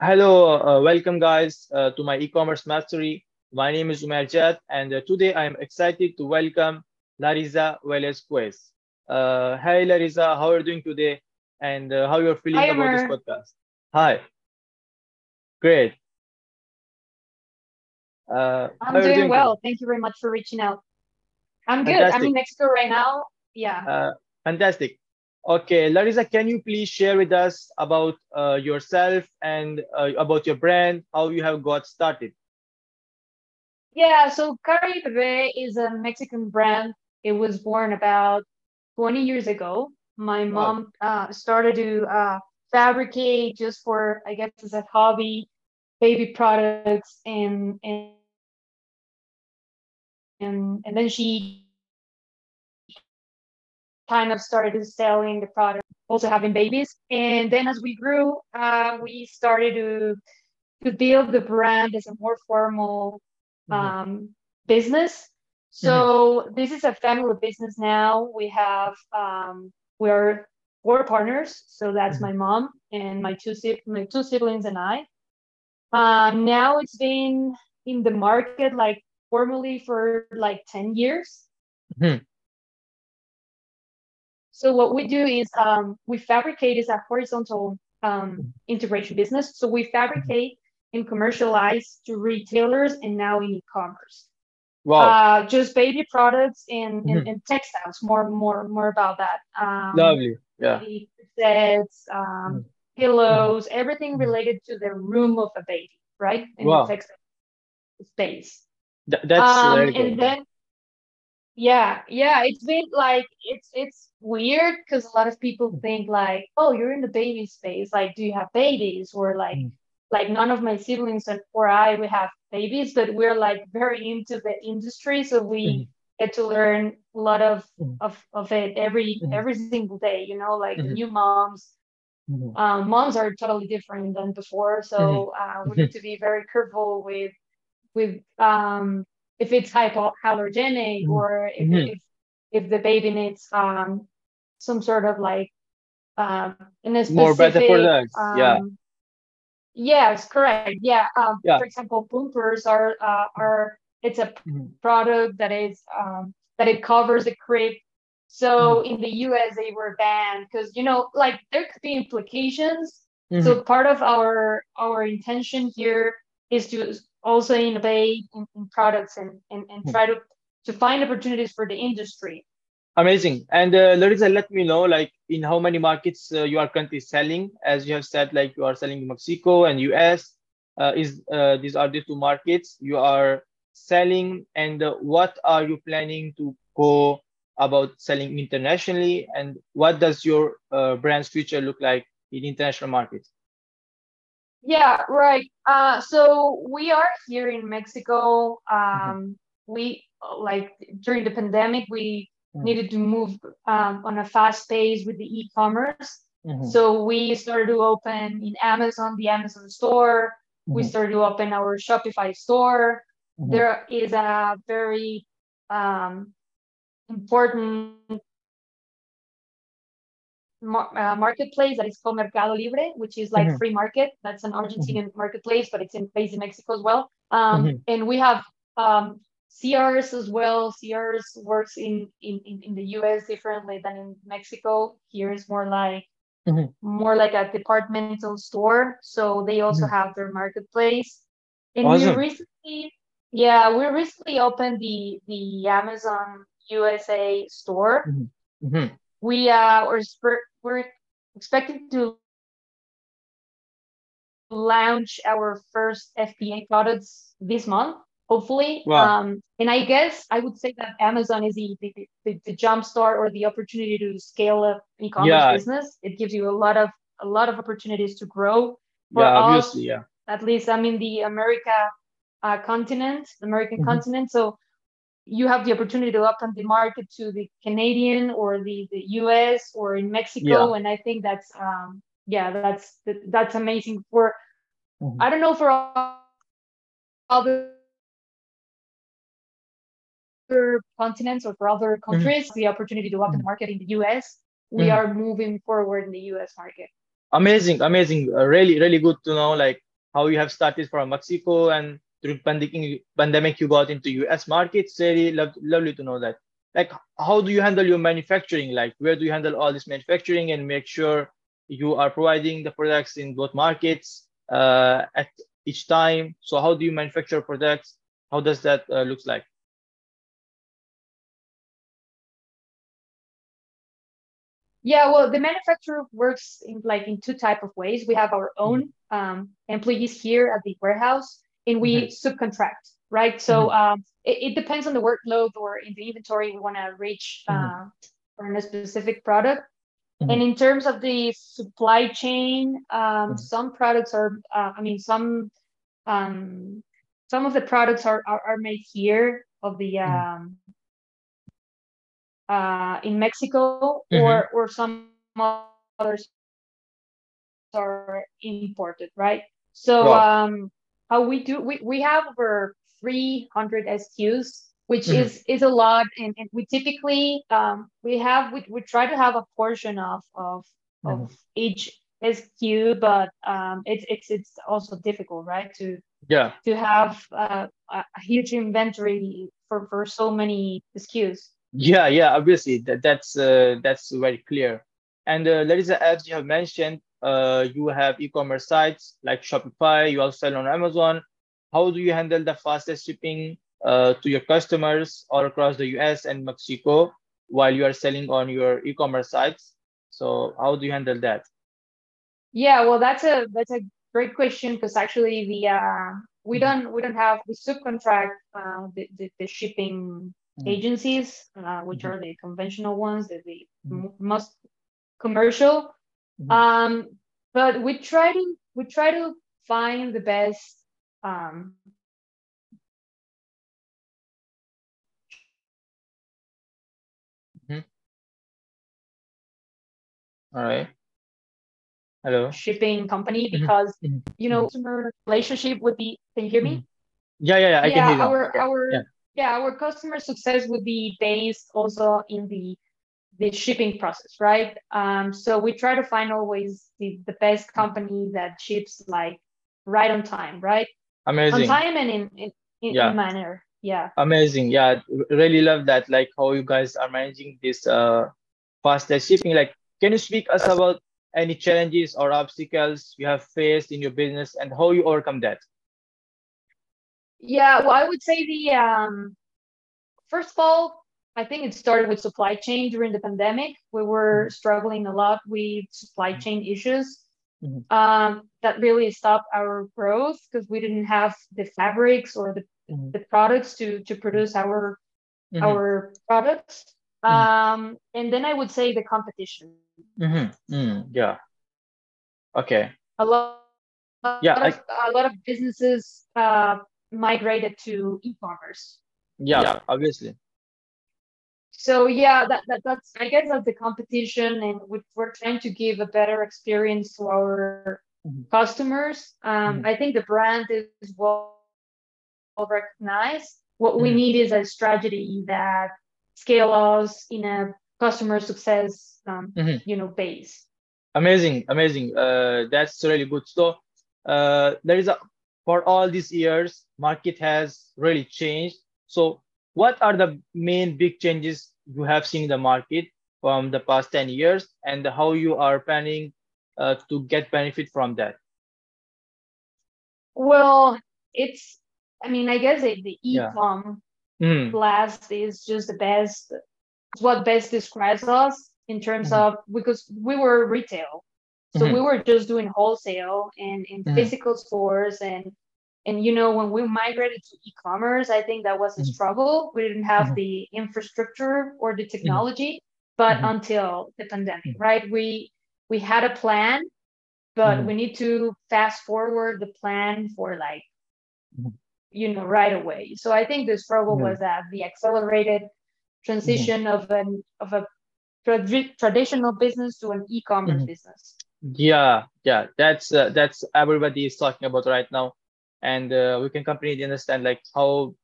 Hello, uh, welcome guys uh, to my e-commerce mastery. My name is Umair Jad, and uh, today I am excited to welcome Lariza Velazquez. Uh, hi Larissa, how are you doing today, and uh, how you're feeling Hi, about this podcast? Hi, great. Uh, I'm doing doing today? well. Thank you very much for reaching out. I'm good. I'm in Mexico right now. Yeah. uh, fantastic. Okay, Lariza, can you please share with us about uh, yourself and uh, about your brand, how you have got started? Yeah. So Carybebe is a Mexican brand. It was born about 20 years ago. My Wow. mom uh, started to uh, fabricate just for, I guess, as a hobby, baby products, and and and and then she kind of started selling the product, also having babies. And then as we grew, uh, we started to to build the brand as a more formal Mhm, um, business. mhm, So this is a family business now. We have um, we're four partners. So that's mhm, my mom and my two my two siblings and I. Uh, now it's been in the market like formally for like 10 years. So what we do is um, we fabricate is a horizontal um, integration business. So we fabricate and commercialize to retailers and now in e-commerce. Wow. Uh, just baby products and, and, Mhm. and textiles. More more more about that. Um, Lovely. Yeah. sets, um, Mhm, mhm, pillows, everything mhm. related to the room of a baby, right? In the Wow. textile space. Th- that's Um, very good. and then yeah, yeah, it's been like it's it's weird because a lot of people think like, oh, you're in the baby space. Like, do you have babies? Or like Mhm, like none of my siblings and or I we have babies, but we're like very into the industry, so we mhm, get to learn a lot of mhm, of of it every mhm, every single day. You know, like mhm, new moms. mhm, Um, moms are totally different than before, so uh, we need to be very careful with with um, if it's hypoallergenic mhm, or if mhm. if if the baby needs um, some sort of like um, in a More better specific products. Yeah. um, yes correct yeah um, Yeah. for example bumpers are uh, are it's a Mhm, product that is um, that it covers the crib so in the US they were banned because you know like there could be implications so part of our our intention here is to also innovate in, in products and, and and mhm. try to to find opportunities for the industry Amazing. And uh, Lariza, let me know, like, in how many markets uh, you are currently selling. As you have said, like, you are selling in Mexico and US. Uh, is uh, these are the two markets you are selling, and uh, what are you planning to go about selling internationally, and what does your uh, brand's future look like in international markets? Yeah, right. Uh, so we are here in Mexico. Mhm, Um, we uh, like during the pandemic, we mhm, needed to move um, on a fast pace with the e-commerce. mhm, So we started to open in Amazon, the Amazon store. We mhm, started to open our Shopify store. mhm, There is a very um, important mar- uh, marketplace that is called Mercado Libre, which is like mhm, free market. That's an Argentinian marketplace, but it's in based in Mexico as well. Um, mhm, and we have um, Sears as well. Sears works in, in in the US differently than in Mexico. Here is more like mhm. more like a departmental store. So they also mhm. have their marketplace. And we recently, yeah, we recently opened the the Amazon USA store. Mhm, mhm. We uh, we're, we're expecting to launch our first FBA products this month, hopefully. Wow. Um, and I guess I would say that Amazon is the, the, the, the jump start or the opportunity to scale up e-commerce Yeah. business. It gives you a lot of a lot of opportunities to grow. Yeah. Obviously. us, Yeah. at least I'm in the America uh, continent, American Mhm. continent. So you have the opportunity to open the market to the Canadian or the, the US or in Yeah. Mexico. And I think that's um, yeah, that's that's amazing for Mhm. I don't know for other continents or for other Mhm. countries, the opportunity to open the Mhm. market in the US. We Mhm. are moving forward in the US market. Amazing, amazing. Uh, really, really good to know. Like how you have started from Mexico and during pandemic, pandemic you got into US markets. Really lo- lovely to know that. Like, how do you handle your manufacturing? Like, where do you handle all this manufacturing and make sure you are providing the products in both markets uh, at each time? So, how do you manufacture products? How does that uh, looks like? Yeah, well, the manufacturer works in like in two type of ways. We have our own um, employees here at the warehouse, and we Mhm. subcontract, right? So um, it, it depends on the workload or in the inventory we want to reach uh, for a specific product. Mhm. And in terms of the supply chain, um, Mhm. some products are, uh, I mean, some um, some of the products are are, are made here of the Mhm. um, uh, in Mexico, or or some others are imported, right? So Wow. How we do we, we have over 300 SKUs, which Mhm. is is a lot, and, and we typically um, we have we, we try to have a portion of of Mhm. of each SKU, but um, it's it's it's also difficult, right? To Yeah. to have uh, a huge inventory for for so many SKUs. Yeah, yeah, obviously that that's uh, that's very clear. And uh, Lariza, as you have mentioned, uh, you have e-commerce sites like Shopify. You also sell on Amazon. How do you handle the fastest shipping uh, to your customers all across the US and Mexico while you are selling on your e-commerce sites? So how do you handle that? Yeah, well, that's a that's a great question because actually the uh, we Mhm. don't we don't have we subcontract uh, the, the the shipping Mhm. agencies, uh, which Mhm. are the conventional ones, the, the Mhm. m- most commercial. Mhm. Um, but we try to we try to find the best um Mhm. All right. Hello. shipping company Mhm. because Mhm. you know customer relationship would be. Can you hear me? Mhm. Yeah, yeah, yeah. I can yeah hear you. our Yeah, our yeah. yeah our customer success would be based also in the the shipping process right um so we try to find always the, the best company that ships like right on time right Amazing. on time and in in, in, Yeah. in manner yeah Amazing. Yeah, really love that. Like how you guys are managing this uh fastest shipping. Like, can you speak us about any challenges or obstacles you have faced in your business and how you overcome that? yeah well i would say the um first of all i think it started with supply chain during the pandemic we were struggling a lot with supply chain issues Mhm. um, that really stopped our growth because we didn't have the fabrics or the, Mhm. the products to to produce our Mhm. our products. Um, and then I would say the competition. Yeah. Okay. A lot, Yeah, I, of a lot of businesses uh, migrated to e-commerce. yeah. yeah, obviously. So yeah, that, that that's I guess that's the competition, and we, we're trying to give a better experience to our Mhm. customers. Um, Mhm. I think the brand is well, well recognized. What we Mhm. need is a strategy that scale us in a customer success, um, Mhm. you know, base. Amazing, amazing. Uh, that's really good. So, uh, there is a for all these years, market has really changed. So, what are the main big changes you have seen in the market from the past 10 years and how you are planning uh, to get benefit from that? Well, it's, I mean, I guess it, the Yeah. e-com Mm, class is just the best, it's what best describes us in terms Mhm. of because we were retail. So we Mhm. were just doing wholesale and in Mhm. physical stores and and you know when we migrated to e-commerce, I think that was a Mhm. struggle. We didn't have Mhm. the infrastructure or the mm-hmm. technology, but mm-hmm. until the pandemic, mm-hmm. right? We we had a plan, but we need to fast forward the plan for like you know right away. So I think the struggle was that the accelerated transition of an of a tradi- traditional business to an e-commerce business. Yeah, yeah, that's uh, that's everybody is talking about right now, and uh, we can completely understand like how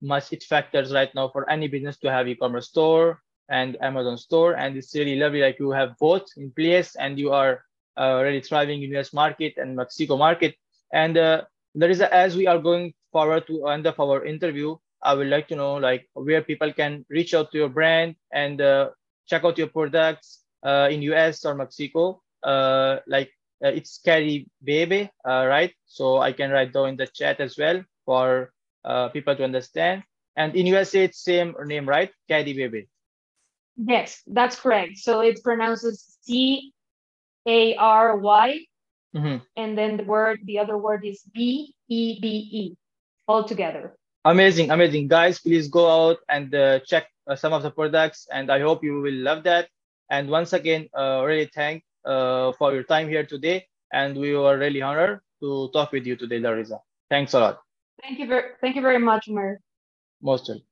much it factors right now for any business to have e-commerce store and Amazon store, and it's really lovely like you have both in place and you are uh, really thriving in US market and Mexico market. And uh, there is a, as we are going forward to end of our interview, I would like to know like where people can reach out to your brand and uh, check out your products uh, in US or Mexico. Uh, like uh, it's Carry Baby, uh, right? So I can write down in the chat as well for uh, people to understand. And in USA, it's same name, right? Carry Baby. Yes, that's correct. So it pronounces C A R Y, Mm-hmm. and then the word, the other word is B E B E, all together. Amazing, amazing. Guys, please go out and uh, check uh, some of the products, and I hope you will love that. And once again, uh, really thank uh, for your time here today, and we were really honored to talk with you today, Lariza. Thanks a lot. Thank you very, thank you very much, Mer. Most welcome.